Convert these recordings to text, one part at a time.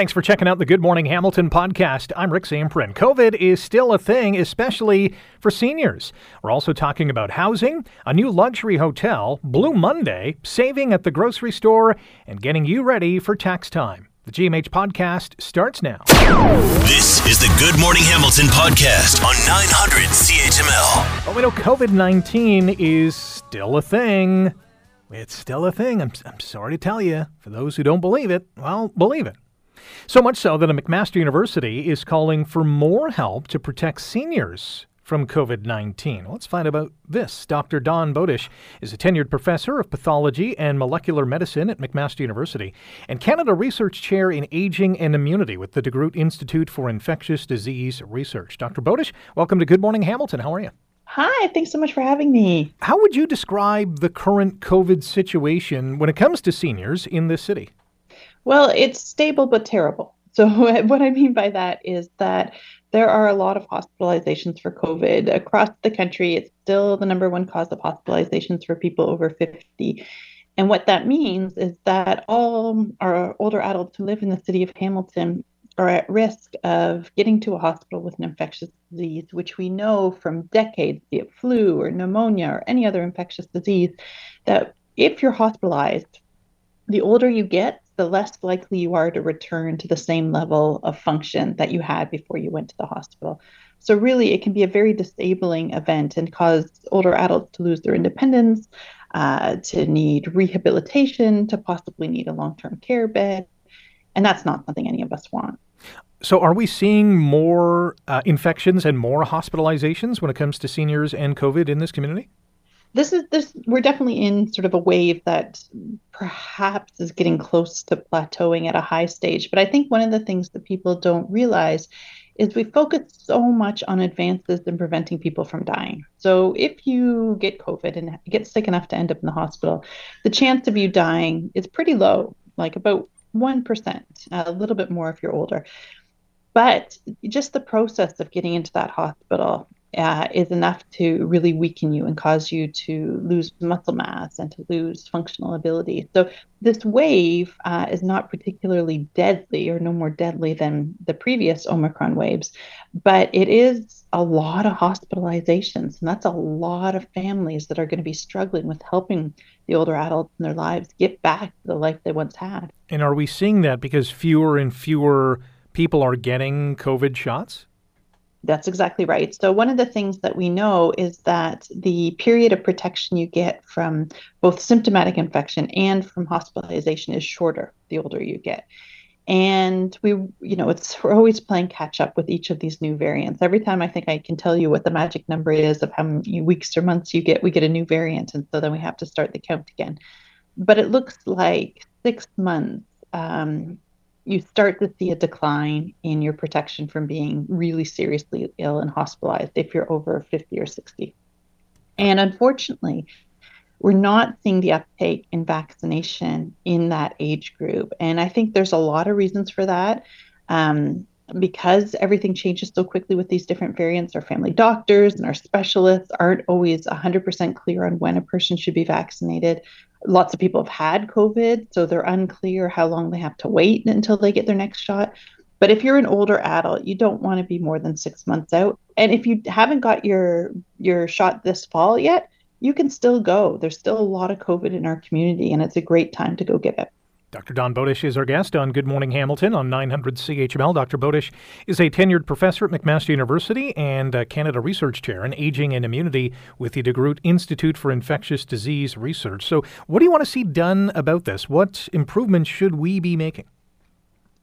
Thanks for checking out the Good Morning Hamilton podcast. I'm Rick Zamperin. COVID is still a thing, especially for seniors. We're also talking about housing, a new luxury hotel, Blue Monday, saving at the grocery store, and getting you ready for tax time. The GMH podcast starts now. This is the Good Morning Hamilton podcast on 900 CHML. Well, we know COVID 19 is still a thing. It's still a thing. I'm, I'm sorry to tell you. For those who don't believe it, well, believe it. So much so that a McMaster University is calling for more help to protect seniors from COVID 19. Let's find out about this. Dr. Dawn Bowdish is a tenured professor of pathology and molecular medicine at McMaster University and Canada Research Chair in Aging and Immunity with the DeGroote Institute for Infectious Disease Research. Dr. Bowdish, welcome to Good Morning Hamilton. How are you? Hi, thanks so much for having me. How would you describe the current COVID situation when it comes to seniors in this city? Well, it's stable but terrible. So, what I mean by that is that there are a lot of hospitalizations for COVID across the country. It's still the number one cause of hospitalizations for people over 50. And what that means is that all our older adults who live in the city of Hamilton are at risk of getting to a hospital with an infectious disease, which we know from decades, be it flu or pneumonia or any other infectious disease, that if you're hospitalized, the older you get, the less likely you are to return to the same level of function that you had before you went to the hospital. So, really, it can be a very disabling event and cause older adults to lose their independence, uh, to need rehabilitation, to possibly need a long term care bed. And that's not something any of us want. So, are we seeing more uh, infections and more hospitalizations when it comes to seniors and COVID in this community? This is this we're definitely in sort of a wave that perhaps is getting close to plateauing at a high stage. But i think one of the things that people don't realize is we focus so much on advances in preventing people from dying. So if you get covid and get sick enough to end up in the hospital the chance of you dying is pretty low like about 1% a little bit more if you're older. But just the process of getting into that hospital uh, is enough to really weaken you and cause you to lose muscle mass and to lose functional ability. So, this wave uh, is not particularly deadly or no more deadly than the previous Omicron waves, but it is a lot of hospitalizations. And that's a lot of families that are going to be struggling with helping the older adults in their lives get back to the life they once had. And are we seeing that because fewer and fewer people are getting COVID shots? That's exactly right. So, one of the things that we know is that the period of protection you get from both symptomatic infection and from hospitalization is shorter the older you get. And we, you know, it's we're always playing catch up with each of these new variants. Every time I think I can tell you what the magic number is of how many weeks or months you get, we get a new variant. And so then we have to start the count again. But it looks like six months um, you start to see a decline in your protection from being really seriously ill and hospitalized if you're over 50 or 60. And unfortunately, we're not seeing the uptake in vaccination in that age group. And I think there's a lot of reasons for that. Um, because everything changes so quickly with these different variants, our family doctors and our specialists aren't always 100% clear on when a person should be vaccinated. Lots of people have had COVID, so they're unclear how long they have to wait until they get their next shot. But if you're an older adult, you don't want to be more than six months out. And if you haven't got your your shot this fall yet, you can still go. There's still a lot of COVID in our community, and it's a great time to go get it. Dr. Dawn Bowdish is our guest on Good Morning Hamilton on 900 CHML. Dr. Bowdish is a tenured professor at McMaster University and Canada Research Chair in Aging and Immunity with the DeGroote Institute for Infectious Disease Research. So, what do you want to see done about this? What improvements should we be making?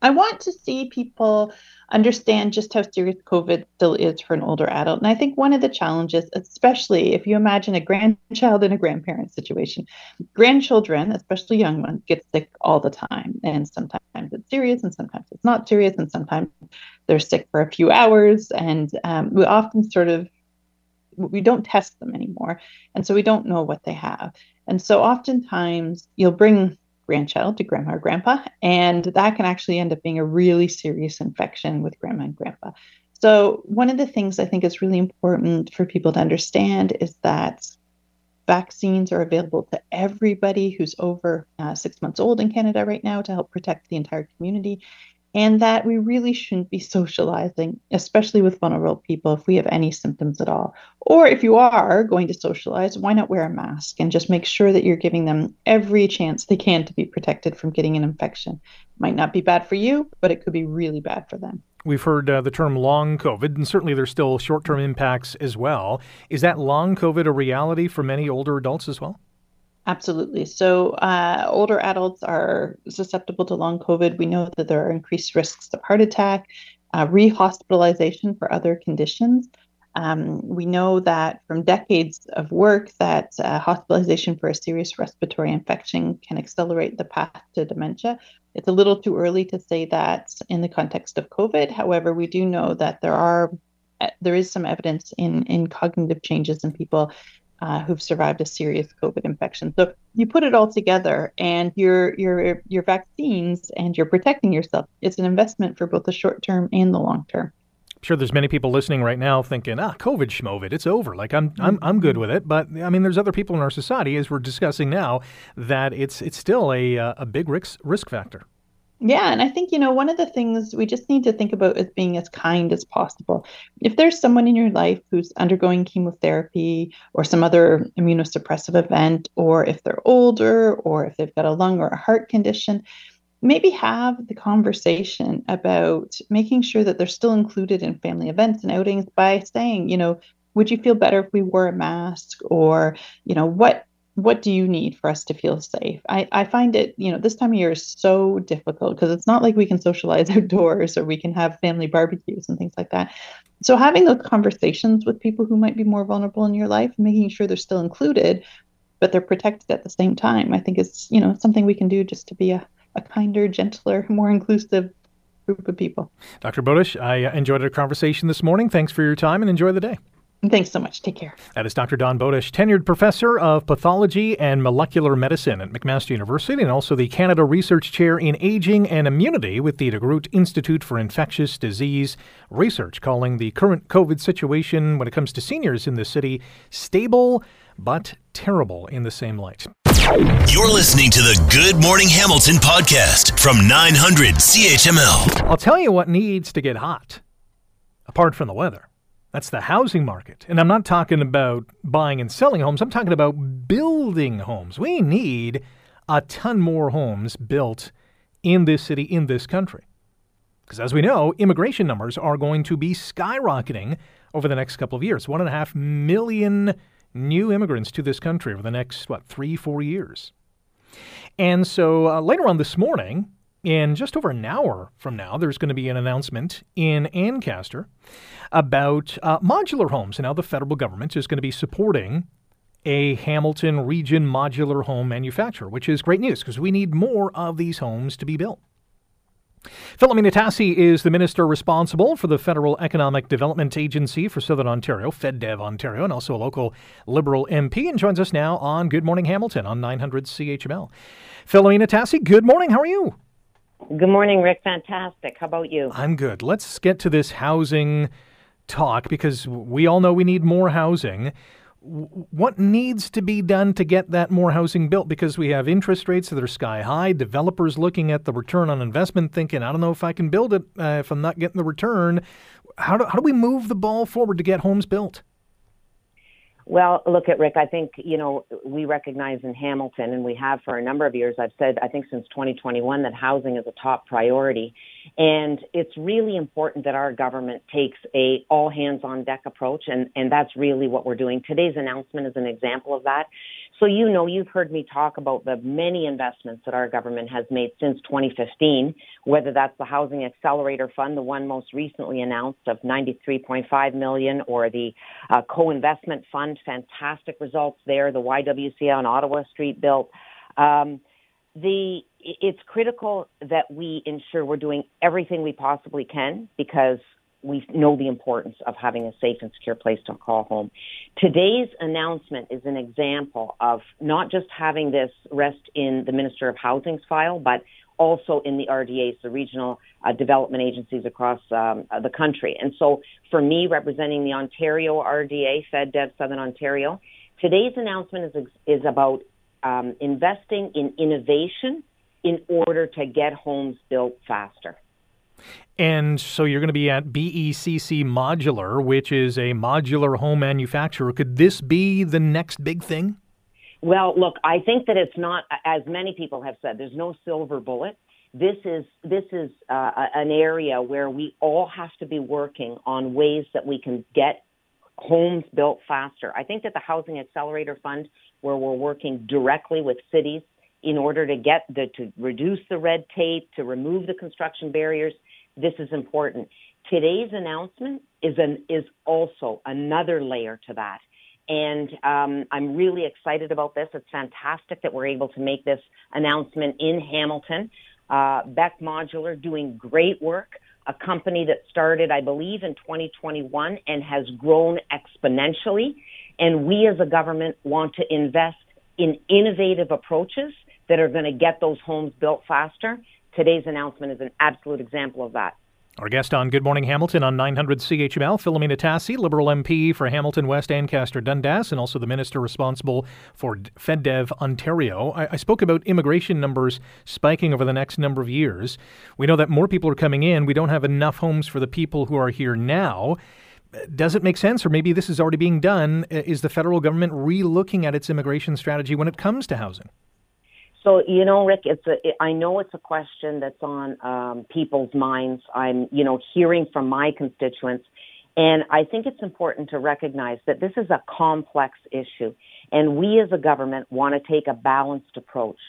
I want to see people understand just how serious COVID still is for an older adult. And I think one of the challenges, especially if you imagine a grandchild in a grandparent situation, grandchildren, especially young ones, get sick all the time. And sometimes it's serious and sometimes it's not serious. And sometimes they're sick for a few hours. And um, we often sort of we don't test them anymore. And so we don't know what they have. And so oftentimes you'll bring grandchild to grandma or grandpa. And that can actually end up being a really serious infection with grandma and grandpa. So, one of the things I think is really important for people to understand is that vaccines are available to everybody who's over uh, six months old in Canada right now to help protect the entire community. And that we really shouldn't be socializing, especially with vulnerable people, if we have any symptoms at all. Or if you are going to socialize, why not wear a mask and just make sure that you're giving them every chance they can to be protected from getting an infection? It Might not be bad for you, but it could be really bad for them. We've heard uh, the term long COVID, and certainly there's still short term impacts as well. Is that long COVID a reality for many older adults as well? Absolutely. So, uh, older adults are susceptible to long COVID. We know that there are increased risks of heart attack, uh, rehospitalization for other conditions. Um, we know that from decades of work that uh, hospitalization for a serious respiratory infection can accelerate the path to dementia. It's a little too early to say that in the context of COVID. However, we do know that there are uh, there is some evidence in in cognitive changes in people uh, who've survived a serious COVID infection. So you put it all together, and your your your vaccines and you're protecting yourself. It's an investment for both the short term and the long term. I'm sure there's many people listening right now thinking, ah, COVID schmovid, it's over. Like I'm, I'm, I'm good with it. But I mean, there's other people in our society, as we're discussing now, that it's, it's still a, uh, a big risk, risk factor. Yeah, and I think, you know, one of the things we just need to think about is being as kind as possible. If there's someone in your life who's undergoing chemotherapy or some other immunosuppressive event, or if they're older, or if they've got a lung or a heart condition, maybe have the conversation about making sure that they're still included in family events and outings by saying, you know, would you feel better if we wore a mask or you know what what do you need for us to feel safe? I, I find it, you know, this time of year is so difficult because it's not like we can socialize outdoors or we can have family barbecues and things like that. So having those conversations with people who might be more vulnerable in your life, making sure they're still included, but they're protected at the same time, I think is, you know, something we can do just to be a, a kinder, gentler, more inclusive group of people. Dr. Bowdish, I uh, enjoyed our conversation this morning. Thanks for your time and enjoy the day. Thanks so much. Take care. That is Dr. Dawn Bowdish, tenured professor of pathology and molecular medicine at McMaster University and also the Canada Research Chair in Aging and Immunity with the DeGroote Institute for Infectious Disease Research, calling the current COVID situation when it comes to seniors in the city stable but terrible in the same light. You're listening to the Good Morning Hamilton podcast from 900 CHML. I'll tell you what needs to get hot, apart from the weather. That's the housing market. And I'm not talking about buying and selling homes, I'm talking about building homes. We need a ton more homes built in this city, in this country. Because as we know, immigration numbers are going to be skyrocketing over the next couple of years. One and a half million new immigrants to this country over the next, what, three, four years. And so uh, later on this morning, in just over an hour from now, there's going to be an announcement in Ancaster about uh, modular homes and how the federal government is going to be supporting a Hamilton region modular home manufacturer, which is great news because we need more of these homes to be built. Philomena Tassi is the minister responsible for the Federal Economic Development Agency for Southern Ontario, FedDev Ontario, and also a local Liberal MP, and joins us now on Good Morning Hamilton on 900 CHML. Philomena Tassi, good morning. How are you? Good morning, Rick. Fantastic. How about you? I'm good. Let's get to this housing talk because we all know we need more housing. What needs to be done to get that more housing built? Because we have interest rates that are sky high, developers looking at the return on investment thinking, I don't know if I can build it uh, if I'm not getting the return. How do, how do we move the ball forward to get homes built? Well, look at Rick. I think, you know, we recognize in Hamilton, and we have for a number of years, I've said, I think since 2021, that housing is a top priority. And it's really important that our government takes a all hands on deck approach. And, and that's really what we're doing. Today's announcement is an example of that. So, you know, you've heard me talk about the many investments that our government has made since 2015, whether that's the Housing Accelerator Fund, the one most recently announced of 93.5 million, or the uh, co-investment fund, fantastic results there, the YWCA on Ottawa Street built. Um, the it's critical that we ensure we're doing everything we possibly can because we know the importance of having a safe and secure place to call home. Today's announcement is an example of not just having this rest in the Minister of Housing's file, but also in the RDAs, the regional uh, development agencies across um, uh, the country. And so, for me, representing the Ontario RDA, FedDev Southern Ontario, today's announcement is is about um, investing in innovation in order to get homes built faster. And so you're going to be at BECC Modular, which is a modular home manufacturer. Could this be the next big thing? Well, look, I think that it's not, as many people have said, there's no silver bullet. This is this is uh, an area where we all have to be working on ways that we can get homes built faster. I think that the Housing Accelerator Fund, where we're working directly with cities in order to get the to reduce the red tape, to remove the construction barriers, this is important. Today's announcement is an is also another layer to that. And um, I'm really excited about this. It's fantastic that we're able to make this announcement in Hamilton. Uh, BECC Modular doing great work, a company that started, I believe, in 2021 and has grown exponentially. And we as a government want to invest in innovative approaches that are going to get those homes built faster. Today's announcement is an absolute example of that. Our guest on Good Morning Hamilton on 900 CHML, Philomena Tassi, Liberal MP for Hamilton West Ancaster Dundas, and also the minister responsible for FedDev Ontario. I, I, spoke about immigration numbers spiking over the next number of years. We know that more people are coming in. We don't have enough homes for the people who are here now. Does it make sense, or maybe this is already being done? Is the federal government re looking at its immigration strategy when it comes to housing? So you know, Rick, it's a. It, I know it's a question that's on um, people's minds. I'm, you know, hearing from my constituents, and I think it's important to recognize that this is a complex issue, and we as a government want to take a balanced approach.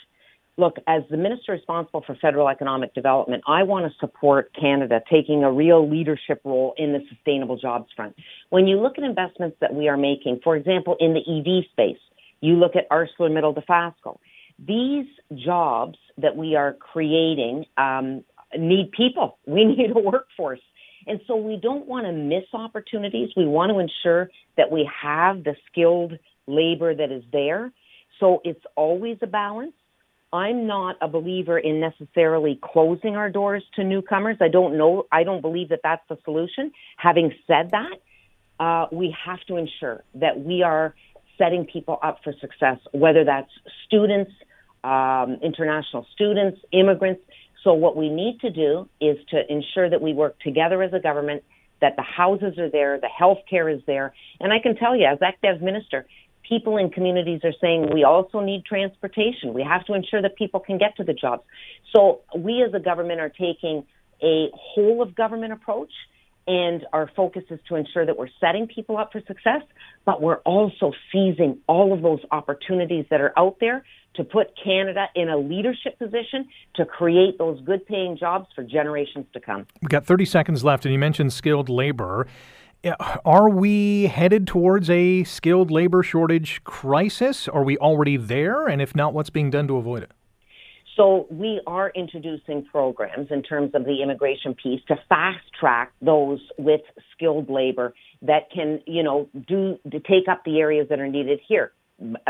Look, as the minister responsible for federal economic development, I want to support Canada taking a real leadership role in the sustainable jobs front. When you look at investments that we are making, for example, in the EV space, you look at ArcelorMittal Dofasco these jobs that we are creating um, need people. We need a workforce. And so we don't want to miss opportunities. We want to ensure that we have the skilled labor that is there. So it's always a balance. I'm not a believer in necessarily closing our doors to newcomers. I don't know. I don't believe that that's the solution. Having said that, uh, we have to ensure that we are setting people up for success, whether that's students, um, international students, immigrants. So what we need to do is to ensure that we work together as a government, that the houses are there, the health care is there. And I can tell you, as FedDev minister, people in communities are saying we also need transportation. We have to ensure that people can get to the jobs. So we as a government are taking a whole of government approach and our focus is to ensure that we're setting people up for success, but we're also seizing all of those opportunities that are out there to put Canada in a leadership position to create those good paying jobs for generations to come. We've got 30 seconds left, and you mentioned skilled labor. Are we headed towards a skilled labor shortage crisis? Are we already there? And if not, what's being done to avoid it? So we are introducing programs in terms of the immigration piece to fast track those with skilled labor that can, you know, do to take up the areas that are needed here.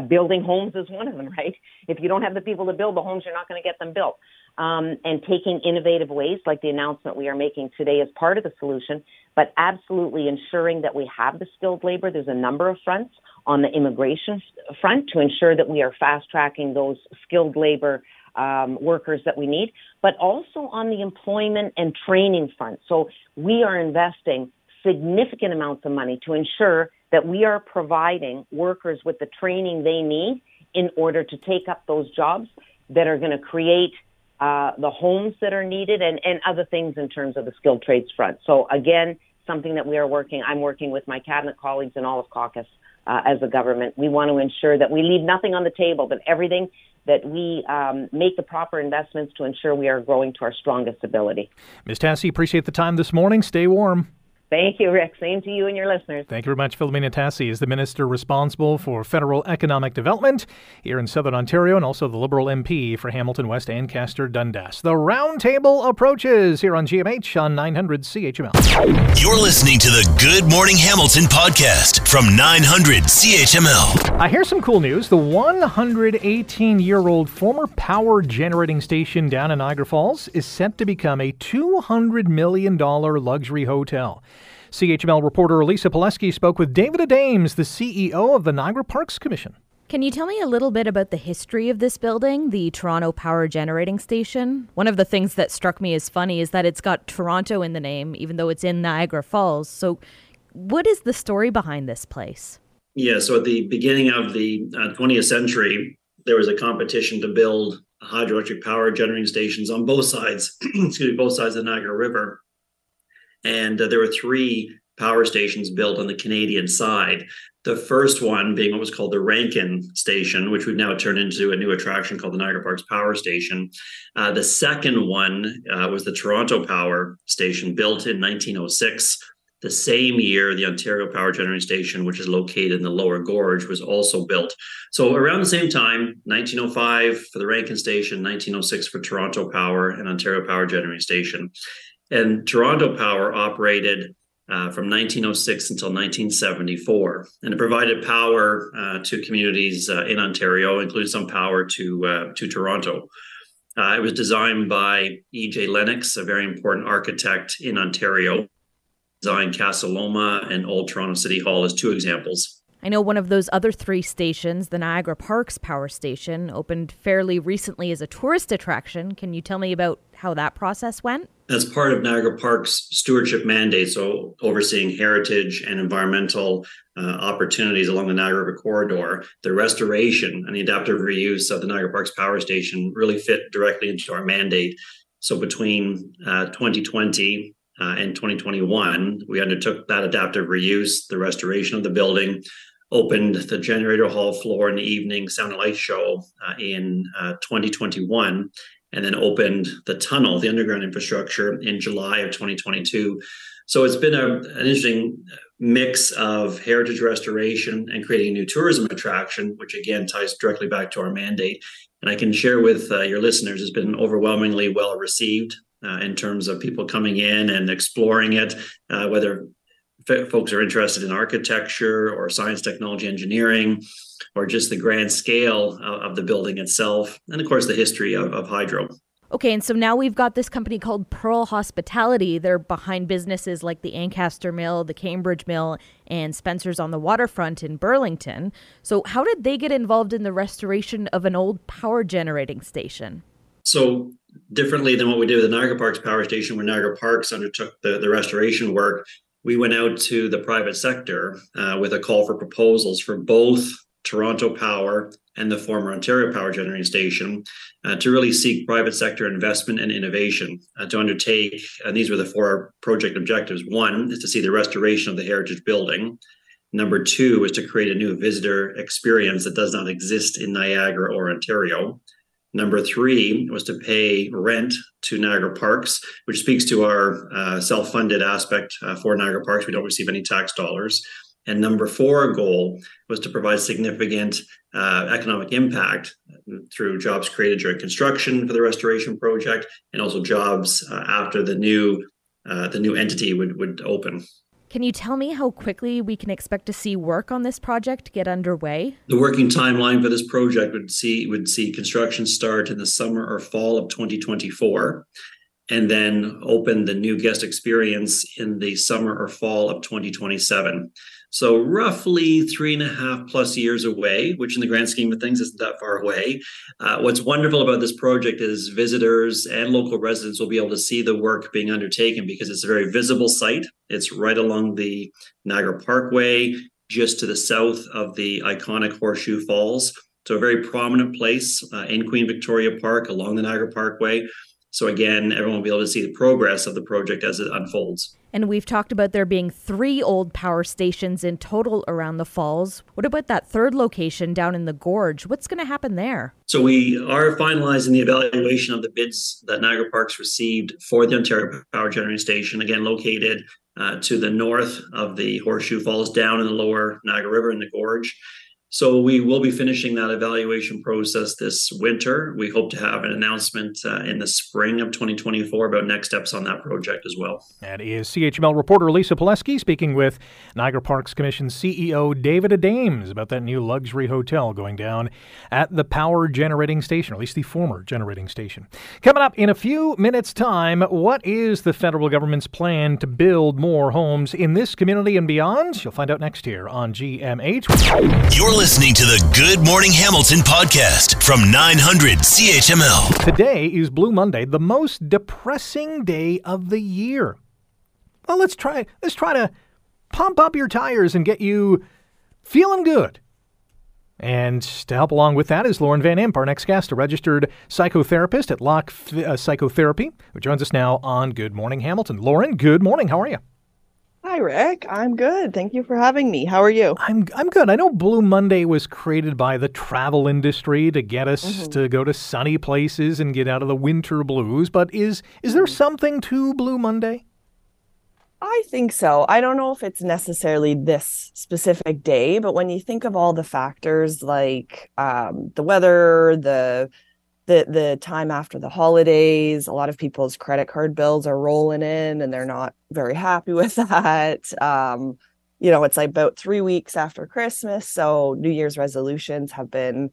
Building homes is one of them, right? If you don't have the people to build the homes, you're not going to get them built. Um, and taking innovative ways, like the announcement we are making today, as part of the solution, but absolutely ensuring that we have the skilled labor. There's a number of fronts on the immigration front to ensure that we are fast tracking those skilled labor um, workers that we need, but also on the employment and training front. So we are investing significant amounts of money to ensure that we are providing workers with the training they need in order to take up those jobs that are going to create uh, the homes that are needed and, and other things in terms of the skilled trades front. So again, something that we are working, I'm working with my cabinet colleagues in all of caucus uh, as a government. We want to ensure that we leave nothing on the table, but everything that we um, make the proper investments to ensure we are growing to our strongest ability. Ms. Tassi, appreciate the time this morning. Stay warm. Thank you, Rick. Same to you and your listeners. Thank you very much. Philomena Tassi is the Minister responsible for federal economic development here in Southern Ontario and also the Liberal MP for Hamilton West Ancaster Dundas. The roundtable approaches here on GMH on 900 CHML. You're listening to the Good Morning Hamilton podcast from 900 CHML. I hear some cool news. The 118 year old former power generating station down in Niagara Falls is set to become a $200 million luxury hotel. CHML reporter Elisa Pileski spoke with David Adames, the CEO of the Niagara Parks Commission. Can you tell me a little bit about the history of this building, the Toronto Power Generating Station? One of the things that struck me as funny is that it's got Toronto in the name, even though it's in Niagara Falls. So, what is the story behind this place? Yeah, so at the beginning of the uh, 20th century, there was a competition to build hydroelectric power generating stations on both sides, excuse me, both sides of the Niagara River. And uh, there were three power stations built on the Canadian side. The first one being what was called the Rankine Station, which we've now turned into a new attraction called the Niagara Parks Power Station. Uh, the second one uh, was the Toronto Power Station, built in 1906. The same year, the Ontario Power Generating Station, which is located in the Lower Gorge, was also built. So around the same time, 1905 for the Rankine Station, 1906 for Toronto Power and Ontario Power Generating Station. And Toronto Power operated uh, from 1906 until 1974, and it provided power uh, to communities uh, in Ontario, including some power to uh, to Toronto. Uh, it was designed by E.J. Lennox, a very important architect in Ontario. Designed Casa Loma and Old Toronto City Hall as two examples. I know one of those other three stations, the Niagara Parks Power Station, opened fairly recently as a tourist attraction. Can you tell me about how that process went? as part of Niagara Park's stewardship mandate, so overseeing heritage and environmental uh, opportunities along the Niagara River corridor, the restoration and the adaptive reuse of the Niagara Parks power station really fit directly into our mandate. So between uh, 2020 uh, and 2021, we undertook that adaptive reuse, the restoration of the building, opened the generator hall floor in the evening sound and light show uh, in uh, 2021 and then opened the tunnel, the underground infrastructure, in July of 2022. So it's been a, an interesting mix of heritage restoration and creating a new tourism attraction, which again ties directly back to our mandate. And I can share with uh, your listeners, it's been overwhelmingly well received uh, in terms of people coming in and exploring it, uh, whether folks are interested in architecture or science, technology, engineering or just the grand scale of, the building itself, and of course the history of, of hydro. Okay, and so now we've got this company called Pearle Hospitality. They're behind businesses like the Ancaster Mill, the Cambridge Mill, and Spencer's on the waterfront in Burlington. So, how did they get involved in the restoration of an old power generating station? So, differently than what we did with the Niagara Parks Power Station, when Niagara Parks undertook the, the restoration work, we went out to the private sector uh, with a call for proposals for both Toronto Power, and the former Ontario Power Generating Station uh, to really seek private sector investment and innovation uh, to undertake. And these were the four project objectives. One is to see the restoration of the heritage building. Number two is to create a new visitor experience that does not exist in Niagara or Ontario. Number three was to pay rent to Niagara Parks, which speaks to our uh, self funded aspect uh, for Niagara Parks. We don't receive any tax dollars. And number four goal was to provide significant uh, economic impact through jobs created during construction for the restoration project, and also jobs uh, after the new uh, the new entity would would open. Can you tell me how quickly we can expect to see work on this project get underway? The working timeline for this project would see would see construction start in the summer or fall of 2024 and then open the new guest experience in the summer or fall of 2027. So, roughly three and a half plus years away, which in the grand scheme of things isn't that far away. Uh, what's wonderful about this project is visitors and local residents will be able to see the work being undertaken because it's a very visible site. It's right along the Niagara Parkway, just to the south of the iconic Horseshoe Falls. So, a very prominent place uh, in Queen Victoria Park along the Niagara Parkway. So again, everyone will be able to see the progress of the project as it unfolds. And we've talked about there being three old power stations in total around the falls. What about that third location down in the gorge? What's going to happen there? So we are finalizing the evaluation of the bids that Niagara Parks received for the Ontario Power Generating Station, again located uh, to the north of the Horseshoe Falls, down in the lower Niagara River in the gorge. So we will be finishing that evaluation process this winter. We hope to have an announcement uh, in the spring of 2024 about next steps on that project as well. That is CHML reporter Lisa Pileski speaking with Niagara Parks Commission CEO David Adames about that new luxury hotel going down at the power generating station, or at least the former generating station. Coming up in a few minutes' time, what is the federal government's plan to build more homes in this community and beyond? You'll find out next year on GMH. You're listening to the Good Morning Hamilton podcast from 900 CHML. Today is Blue Monday, the most depressing day of the year. Well, let's try let's try to pump up your tires and get you feeling good. And to help along with that is Lauren Van Imp, our next guest, a registered psychotherapist at Locke uh, Psychotherapy, who joins us now on Good Morning Hamilton. Lauren, good morning. How are you? Hi, Rick. I'm good. Thank you for having me. How are you? I'm I'm good. I know Blue Monday was created by the travel industry to get us mm-hmm. to go to sunny places and get out of the winter blues, but is is there mm-hmm. something to Blue Monday? I think so. I don't know if it's necessarily this specific day, but when you think of all the factors like um, the weather, the the the time after the holidays, a lot of people's credit card bills are rolling in, and they're not very happy with that. Um, you know, it's like about three weeks after Christmas, so New Year's resolutions have been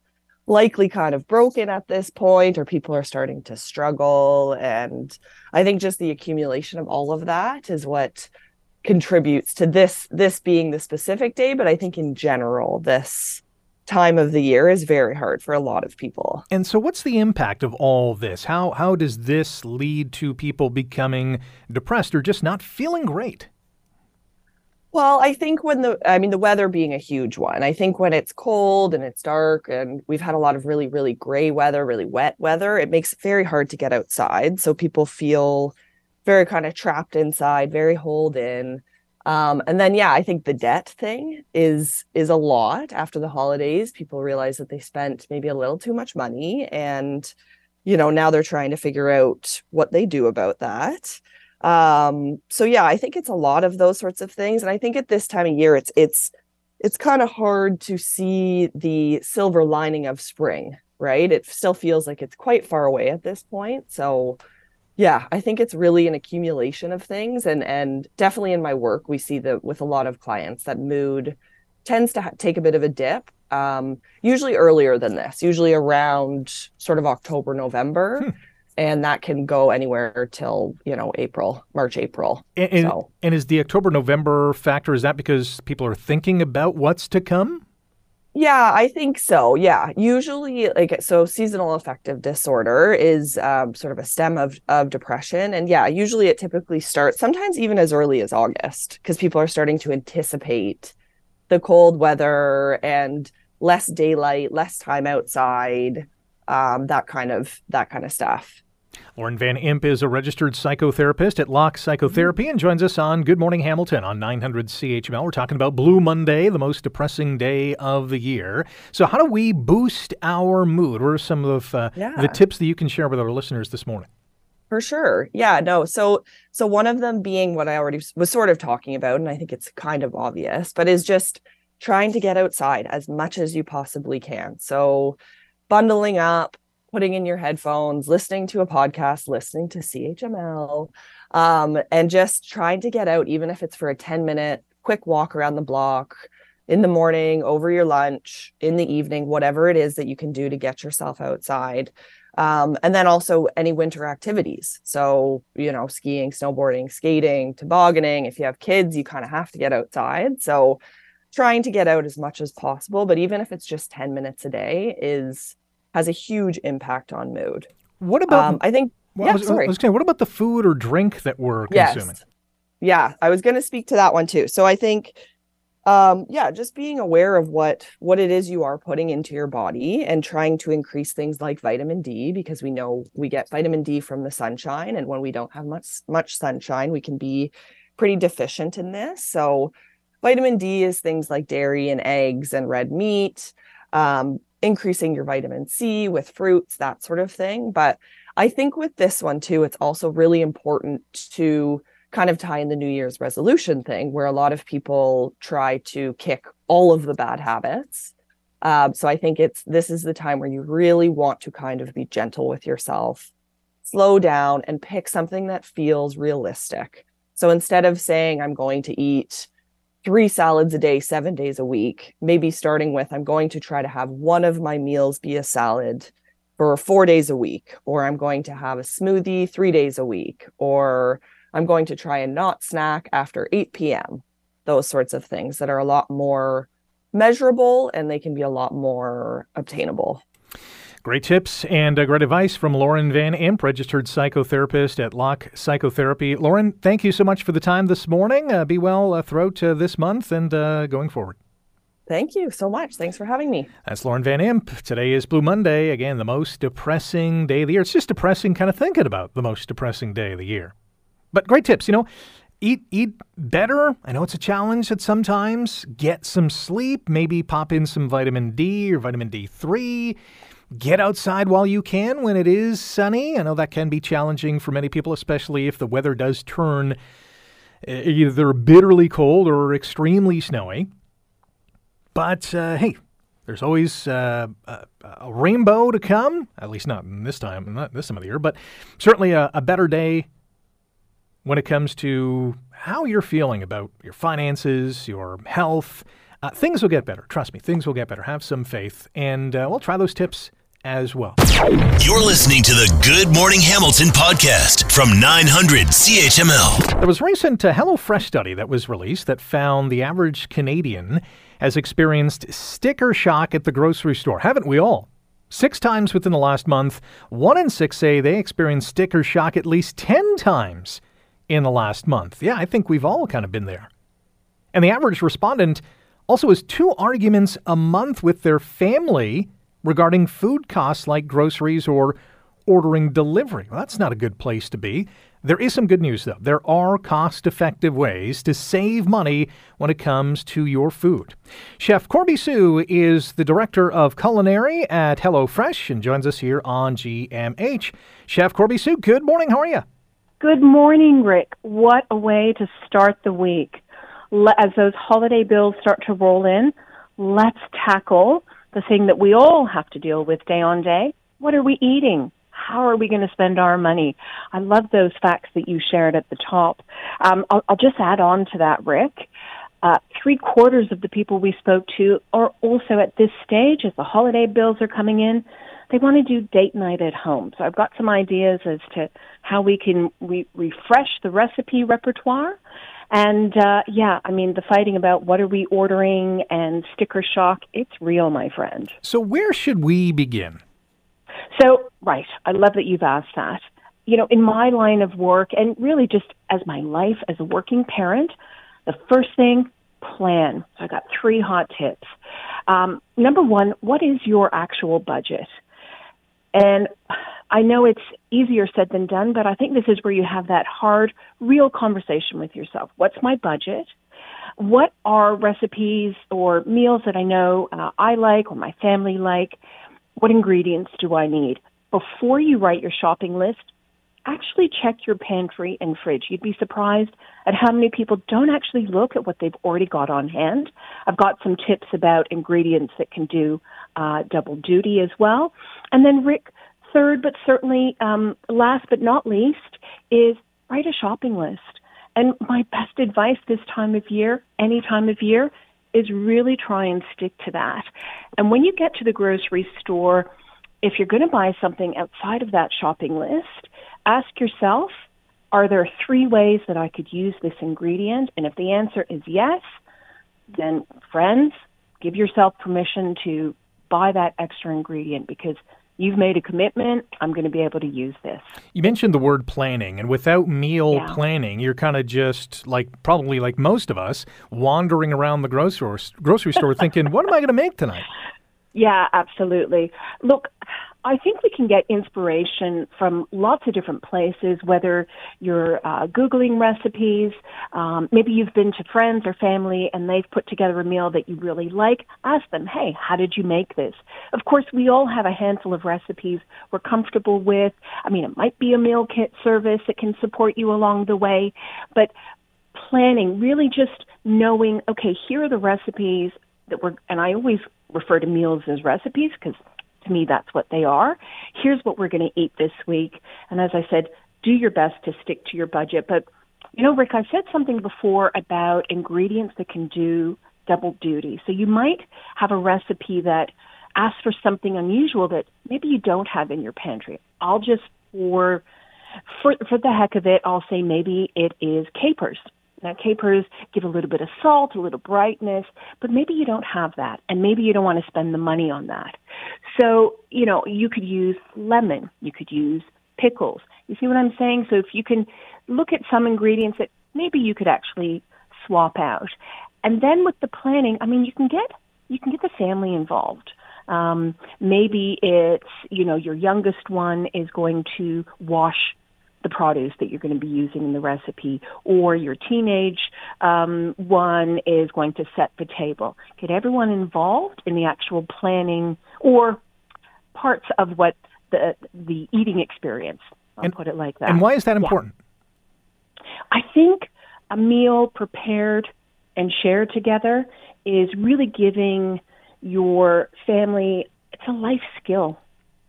likely kind of broken at this point or people are starting to struggle and i think just the accumulation of all of that is what contributes to this this being the specific day but i think in general this time of the year is very hard for a lot of people and so what's the impact of all this how how does this lead to people becoming depressed or just not feeling great well, I think when the, I mean, the weather being a huge one. I think when it's cold and it's dark and we've had a lot of really, really gray weather, really wet weather, it makes it very hard to get outside. So people feel very kind of trapped inside, very holed in. Um, and then, yeah, I think the debt thing is is a lot after the holidays. People realize that they spent maybe a little too much money, and you know now they're trying to figure out what they do about that. Um so yeah i think it's a lot of those sorts of things. And i think at this time of year it's it's it's kind of hard to see the silver lining of spring right? It still feels like it's quite far away at this point. So yeah i think it's really an accumulation of things and and definitely in my work we see that with a lot of clients that mood tends to ha- take a bit of a dip um, usually earlier than this usually around sort of october november hmm and that can go anywhere till you know April, March, April. And, and, so. and is the October November factor? Is that because people are thinking about what's to come? Yeah, I think so. Yeah, usually like so seasonal affective disorder is um, sort of a stem of of depression, and yeah, usually it typically starts sometimes even as early as August because people are starting to anticipate the cold weather and less daylight, less time outside, um, that kind of that kind of stuff. Lauren Van Imp is a registered psychotherapist at Locke Psychotherapy and joins us on Good Morning Hamilton on 900 CHML. We're talking about Blue Monday, the most depressing day of the year. So, how do we boost our mood? What are some of uh, yeah. the tips that you can share with our listeners this morning? For sure. Yeah, no. So so one of them being what I already was sort of talking about and I think it's kind of obvious, but is just trying to get outside as much as you possibly can. So bundling up, putting in your headphones, listening to a podcast, listening to CHML, um, and just trying to get out, even if it's for a 10 minute quick walk around the block in the morning, over your lunch, in the evening, whatever it is that you can do to get yourself outside. Um, and then also any winter activities. So, you know, skiing, snowboarding, skating, tobogganing. If you have kids, you kind of have to get outside. So, trying to get out as much as possible. But even if it's just 10 minutes a day, is has a huge impact on mood. What about? Um, I think. Well, yeah, I was, sorry. I was saying, what about the food or drink that we're consuming? Yes. Yeah, I was going to speak to that one too. So I think, um, yeah, just being aware of what what it is you are putting into your body and trying to increase things like vitamin D because we know we get vitamin D from the sunshine, and when we don't have much much sunshine, we can be pretty deficient in this. So vitamin D is things like dairy and eggs and red meat. Um, increasing your vitamin C with fruits, that sort of thing. But I think with this one too, it's also really important to kind of tie in the New Year's resolution thing, where a lot of people try to kick all of the bad habits. Um, so I think it's this is the time where you really want to kind of be gentle with yourself, slow down, and pick something that feels realistic. So instead of saying, I'm going to eat three salads a day, seven days a week, maybe starting with I'm going to try to have one of my meals be a salad for four days a week, or I'm going to have a smoothie three days a week, or I'm going to try and not snack after 8 p.m. Those sorts of things that are a lot more measurable and they can be a lot more obtainable. Great tips and uh, great advice from Lauren Van Imp, registered psychotherapist at Locke Psychotherapy. Lauren, thank you so much for the time this morning. Uh, be well uh, throughout uh, this month and uh, going forward. Thank you so much. Thanks for having me. That's Lauren Van Imp. Today is Blue Monday. Again, the most depressing day of the year. It's just depressing kind of thinking about the most depressing day of the year. But great tips. You know, eat eat better. I know it's a challenge at sometimes. Get some sleep. Maybe pop in some vitamin D or vitamin D3 Get outside while you can when it is sunny. I know that can be challenging for many people, especially if the weather does turn eh, either bitterly cold or extremely snowy. But uh, hey, there's always uh, a, a, rainbow to come. At least not this time, not this time of the year, but certainly a, a better day when it comes to how you're feeling about your finances, your health. Uh, things will get better. Trust me, things will get better. Have some faith, and uh, we'll try those tips as well. You're listening to the Good Morning Hamilton podcast from 900 CHML. There was a recent uh, HelloFresh study that was released that found the average Canadian has experienced sticker shock at the grocery store. Haven't we all? Six times within the last month. One in six say they experienced sticker shock at least 10 times in the last month. Yeah, I think we've all kind of been there. And the average respondent also has two arguments a month with their family regarding food costs like groceries or ordering delivery. Well, that's not a good place to be. There is some good news, though. There are cost effective ways to save money when it comes to your food. Chef Corby Sue is the director of culinary at HelloFresh and joins us here on GMH. Chef Corby Sue, good morning. How are you? Good morning, Rick. What a way to start the week. As those holiday bills start to roll in, let's tackle the thing that we all have to deal with day on day. What are we eating? How are we going to spend our money? I love those facts that you shared at the top. Um, I'll, I'll, just add on to that, Rick. Uh, three quarters of the people we spoke to are also at this stage, as the holiday bills are coming in, they want to do date night at home. So I've got some ideas as to how we can re- refresh the recipe repertoire and uh, yeah, I mean, the fighting about what are we ordering and sticker shock, it's real, my friend. So, where should we begin? So, right, I love that you've asked that. You know, in my line of work, and really just as my life as a working parent, the first thing, plan. So, I got three hot tips. Um, number one, what is your actual budget? And I know it's easier said than done, but I think this is where you have that hard, real conversation with yourself. What's my budget? What are recipes or meals that I know uh, I like or my family like? What ingredients do I need? Before you write your shopping list, actually check your pantry and fridge. You'd be surprised at how many people don't actually look at what they've already got on hand. I've got some tips about ingredients that can do uh, double duty as well. And then, Rick, third, but certainly um, last but not least, is write a shopping list. And my best advice this time of year, any time of year, is really try and stick to that. And when you get to the grocery store, if you're going to buy something outside of that shopping list, ask yourself, are there three ways that I could use this ingredient? And if the answer is yes, then friends, give yourself permission to buy that extra ingredient because you've made a commitment. I'm going to be able to use this. You mentioned the word planning, and without meal yeah. planning, you're kind of just like probably like most of us wandering around the grocery grocery store thinking, "What am I going to make tonight?" Yeah, absolutely. Look, I think we can get inspiration from lots of different places, whether you're uh, Googling recipes, um, maybe you've been to friends or family and they've put together a meal that you really like. Ask them, hey, how did you make this? Of course, we all have a handful of recipes we're comfortable with. I mean, it might be a meal kit service that can support you along the way, but planning, really just knowing, okay, here are the recipes that we're, and I always refer to meals as recipes because to me, that's what they are. Here's what we're going to eat this week. And as I said, do your best to stick to your budget. But, you know, Rick, I've said something before about ingredients that can do double duty. So you might have a recipe that asks for something unusual that maybe you don't have in your pantry. I'll just, for, for, for the heck of it, I'll say maybe it is capers. Now, capers give a little bit of salt, a little brightness, but maybe you don't have that, and maybe you don't want to spend the money on that. So, you know, you could use lemon, you could use pickles. You see what I'm saying? So, if you can look at some ingredients that maybe you could actually swap out. And then with the planning, I mean, you can get you can get the family involved. Um, maybe it's you know your youngest one is going to wash the produce that you're going to be using in the recipe, or your teenage um, one is going to set the table. Get everyone involved in the actual planning or parts of what the the eating experience. I'll And- put it like that. And why is that important? I think a meal prepared and shared together is really giving your family it's a life skill.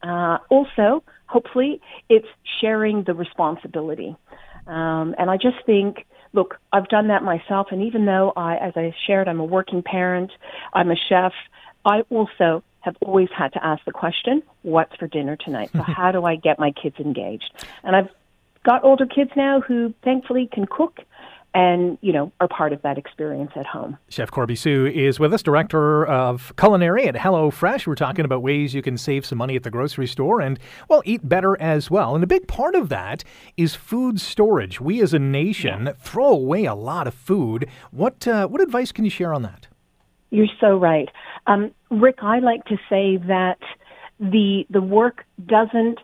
Uh, also, hopefully, it's sharing the responsibility. Um, and I just think, look, I've done that myself. And even though I, as I shared, I'm a working parent, I'm a chef, I also have always had to ask the question, what's for dinner tonight? So how do I get my kids engaged? And I've got older kids now who thankfully can cook and, you know, are part of that experience at home. Chef Corby Sue is with us, director of culinary at HelloFresh. We're talking about ways you can save some money at the grocery store and, well, eat better as well. And a big part of that is food storage. We as a nation throw away a lot of food. What uh, what advice can you share on that? You're so right. Um, Rick, I like to say that the the work doesn't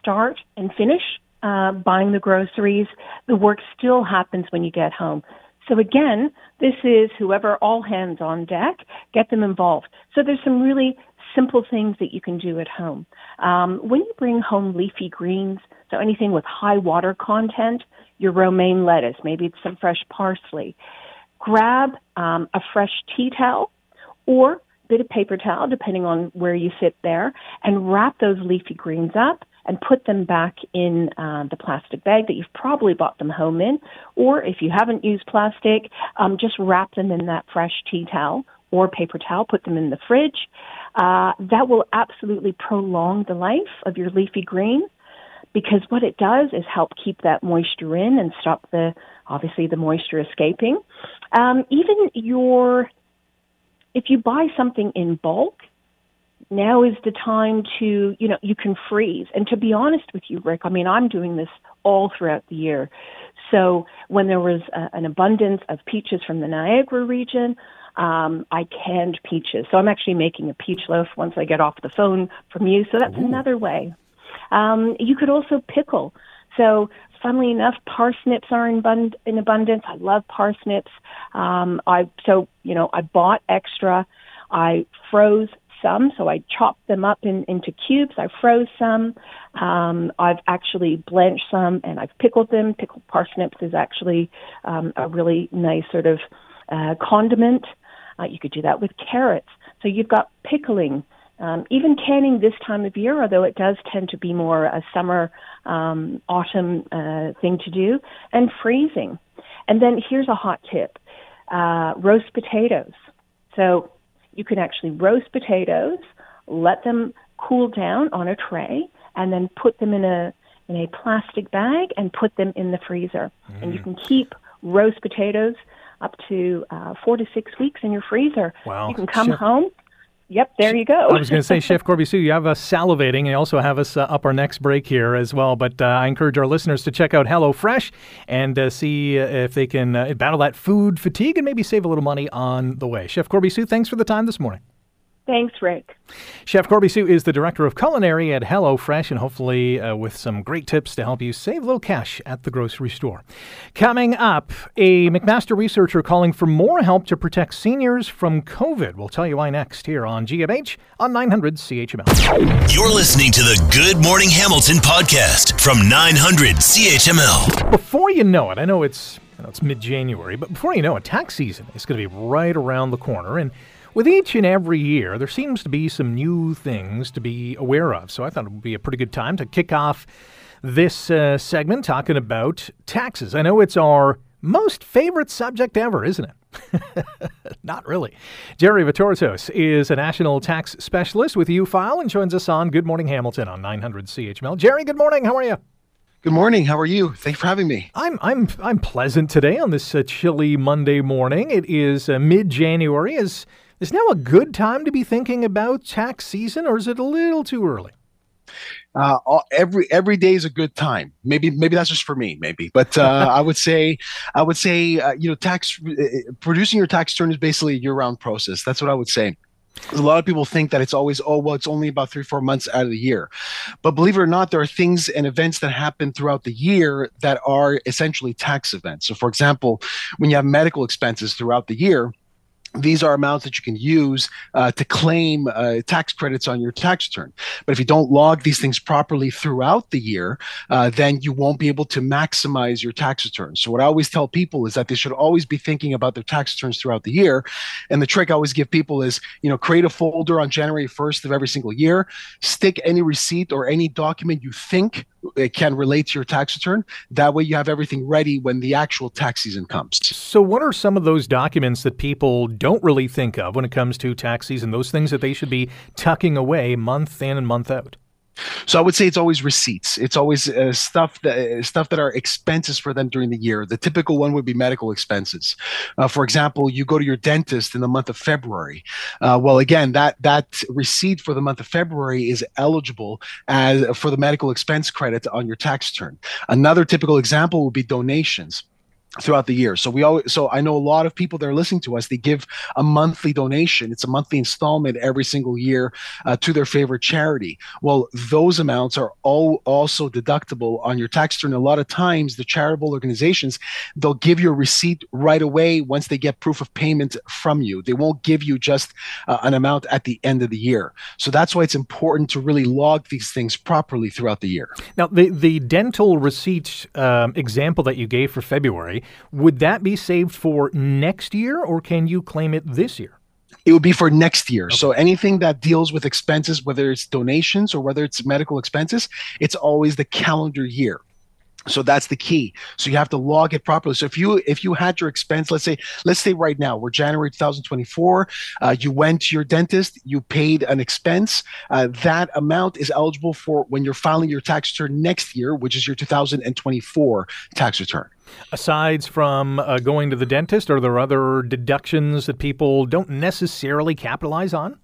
start and finish uh, buying the groceries. The work still happens when you get home. So again, this is whoever all hands on deck, get them involved. So there's some really simple things that you can do at home. Um, when you bring home leafy greens, so anything with high water content, your romaine lettuce, maybe it's some fresh parsley, grab um, a fresh tea towel or a bit of paper towel, depending on where you sit there, and wrap those leafy greens up and put them back in uh, the plastic bag that you've probably bought them home in. Or if you haven't used plastic, um, just wrap them in that fresh tea towel or paper towel, put them in the fridge. Uh, that will absolutely prolong the life of your leafy green because what it does is help keep that moisture in and stop the obviously the moisture escaping. Um, even your if you buy something in bulk, now is the time to you know you can freeze. And to be honest with you, Rick, I mean I'm doing this all throughout the year. So when there was a, an abundance of peaches from the Niagara region, um, I canned peaches. So I'm actually making a peach loaf once I get off the phone from you. So that's another way. Um, you could also pickle. So, funnily enough, parsnips are in, bund- in abundance. I love parsnips. Um, I so you know I bought extra. I froze some, so I chopped them up in, into cubes. I froze some. Um, I've actually blanched some, and I've pickled them. Pickled parsnips is actually um, a really nice sort of uh, condiment. Uh, you could do that with carrots. So you've got pickling. Um, even canning this time of year, although it does tend to be more a summer, um, autumn uh, thing to do, and freezing. And then here's a hot tip uh, roast potatoes. So you can actually roast potatoes, let them cool down on a tray, and then put them in a in a plastic bag and put them in the freezer. And you can keep roast potatoes up to uh, four to six weeks in your freezer. Wow. You can come Chef- home. Yep, there you go. I was going to say, Chef Corby Sue, you have us salivating, you also have us uh, up our next break here as well. But uh, I encourage our listeners to check out HelloFresh and uh, see uh, if they can uh, battle that food fatigue and maybe save a little money on the way. Chef Corby Sue, thanks for the time this morning. Thanks, Rick. Chef Corby Sue is the director of culinary at HelloFresh, and hopefully uh, with some great tips to help you save a little cash at the grocery store. Coming up, a McMaster researcher calling for more help to protect seniors from COVID. We'll tell you why next here on GMH on 900 CHML. You're listening to the Good Morning Hamilton podcast from 900 CHML. Before you know it, I know it's I know it's mid-January, but before you know it, tax season is going to be right around the corner, and with each and every year, there seems to be some new things to be aware of. So I thought it would be a pretty good time to kick off this uh, segment talking about taxes. I know it's our most favorite subject ever, isn't it? Not really. Jerry Vittoratos is a national tax specialist with U-File and joins us on Good Morning Hamilton on 900 CHML. Jerry, good morning. How are you? Good morning. How are you? Thanks for having me. I'm I'm I'm pleasant today on this uh, chilly Monday morning. It is uh, mid-January. Is is now a good time to be thinking about tax season, or is it a little too early? Uh, every every day is a good time. Maybe maybe that's just for me. Maybe, but uh, I would say I would say uh, you know tax uh, producing your tax return is basically a year-round process. That's what I would say. A lot of people think that it's always, oh, well, it's only about three, four months out of the year. But believe it or not, there are things and events that happen throughout the year that are essentially tax events. So, for example, when you have medical expenses throughout the year, these are amounts that you can use uh, to claim uh, tax credits on your tax return. But if you don't log these things properly throughout the year, uh, then you won't be able to maximize your tax return. So, what I always tell people is that they should always be thinking about their tax returns throughout the year. And the trick I always give people is, you know, create a folder on January 1st of every single year, stick any receipt or any document you think it can relate to your tax return. That way, you have everything ready when the actual tax season comes. So, what are some of those documents that people don't really think of when it comes to tax season? Those things that they should be tucking away month in and month out? So I would say it's always receipts. It's always uh, stuff that uh, stuff that are expenses for them during the year. The typical one would be medical expenses. Uh, for example, you go to your dentist in the month of February. Uh, well, again, that that receipt for the month of February is eligible as for the medical expense credit on your tax return. Another typical example would be donations throughout the year. So we always so I know a lot of people that are listening to us, they give a monthly donation. It's a monthly installment every single year uh, to their favorite charity. Well, those amounts are all also deductible on your tax return. A lot of times the charitable organizations, they'll give you a receipt right away once they get proof of payment from you. They won't give you just uh, an amount at the end of the year. So that's why it's important to really log these things properly throughout the year. Now, the the dental receipt um, example that you gave for February would that be saved for next year or can you claim it this year? It would be for next year. Okay. So anything that deals with expenses, whether it's donations or whether it's medical expenses, it's always the calendar year so that's the key so you have to log it properly so if you if you had your expense let's say let's say right now we're january 2024 uh, you went to your dentist you paid an expense uh, that amount is eligible for when you're filing your tax return next year which is your 2024 tax return Aside from uh, going to the dentist, are there other deductions that people don't necessarily capitalize on?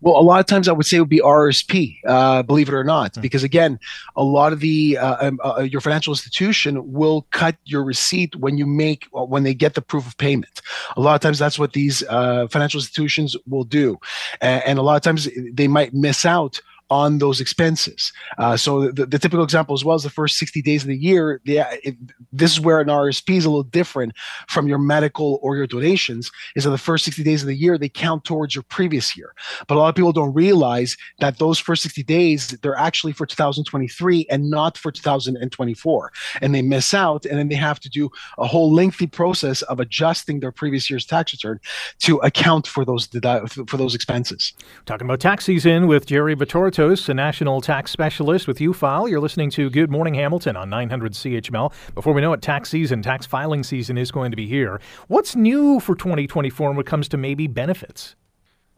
Well, a lot of times I would say it would be RSP, uh, believe it or not, mm-hmm. because again, a lot of the uh, um, uh, your financial institution will cut your receipt when you make uh, when they get the proof of payment. A lot of times that's what these uh, financial institutions will do, and, and a lot of times they might miss out on those expenses. Uh, so the, the, typical example, as well as the first 60 days of the year, the, it, this is where an RSP is a little different from your medical or your donations, is that the first 60 days of the year, they count towards your previous year. But a lot of people don't realize that those first 60 days, they're actually for 2023 and not for 2024. And they miss out, and then they have to do a whole lengthy process of adjusting their previous year's tax return to account for those for those expenses. Talking about tax season with Jerry Vittoratos a national tax specialist with UFile. You're listening to Good Morning Hamilton on 900 CHML. Before we know it, tax season, tax filing season is going to be here. What's new for 2024 when it comes to maybe benefits?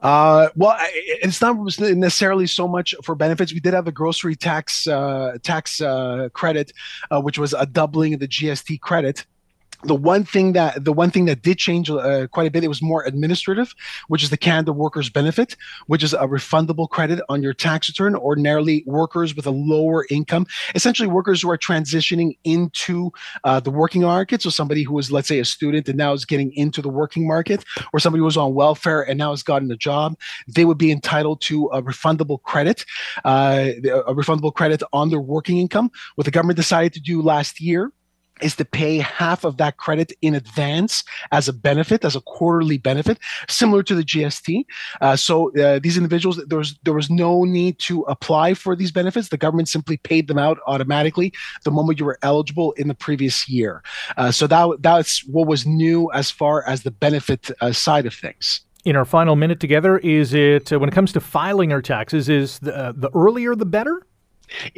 Uh, well, it's not necessarily so much for benefits. We did have a grocery tax uh, tax uh, credit, uh, which was a doubling of the GST credit the one thing that the one thing that did change uh, quite a bit it was more administrative which is the canada workers benefit which is a refundable credit on your tax return. Ordinarily workers with a lower income essentially workers who are transitioning into uh, the working market. So somebody who was let's say a student and now is getting into the working market or somebody who was on welfare and now has gotten a job they would be entitled to a refundable credit uh, a refundable credit on their working income. What the government decided to do last year is to pay half of that credit in advance as a benefit, as a quarterly benefit, similar to the GST. Uh, so uh, these individuals, there was there was no need to apply for these benefits. The government simply paid them out automatically the moment you were eligible in the previous year. Uh, so that that's what was new as far as the benefit uh, side of things. In our final minute together, is it uh, when it comes to filing our taxes, is the, uh, the earlier the better?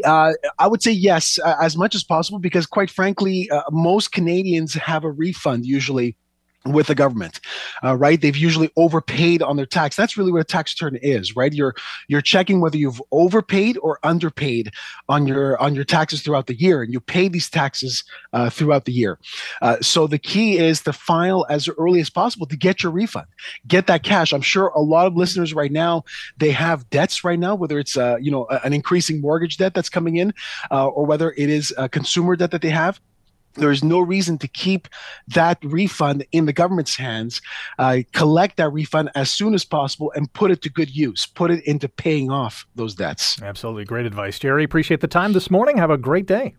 Uh, I would say yes, uh, as much as possible, because quite frankly, uh, most Canadians have a refund usually with the government. uh, right? They've usually overpaid on their tax. That's really what a tax return is, right? You're you're checking whether you've overpaid or underpaid on your on your taxes throughout the year, and you pay these taxes uh, throughout the year. Uh, so the key is to file as early as possible to get your refund, get that cash. I'm sure a lot of listeners right now they have debts right now, whether it's uh, you know an increasing mortgage debt that's coming in, uh, or whether it is consumer debt that they have there is no reason to keep that refund in the government's hands. Uh, collect that refund as soon as possible and put it to good use. Put it into paying off those debts. Absolutely. Great advice, Jerry. Appreciate the time this morning. Have a great day.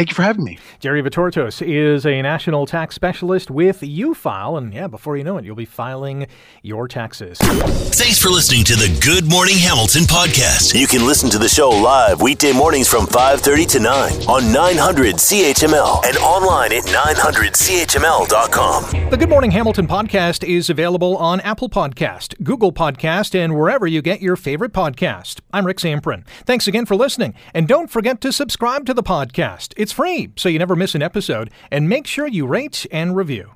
Thank you for having me. Jerry Vittoratos is a national tax specialist with UFile, and yeah, before you know it, you'll be filing your taxes. Thanks for listening to the Good Morning Hamilton podcast. You can listen to the show live weekday mornings from 5:30 to 9 on 900 CHML and online at 900CHML.com. The Good Morning Hamilton podcast is available on Apple Podcast, Google Podcast, and wherever you get your favorite podcast. I'm Rick Zamperin. Thanks again for listening, and don't forget to subscribe to the podcast. It's free, so you never miss an episode, and make sure you rate and review.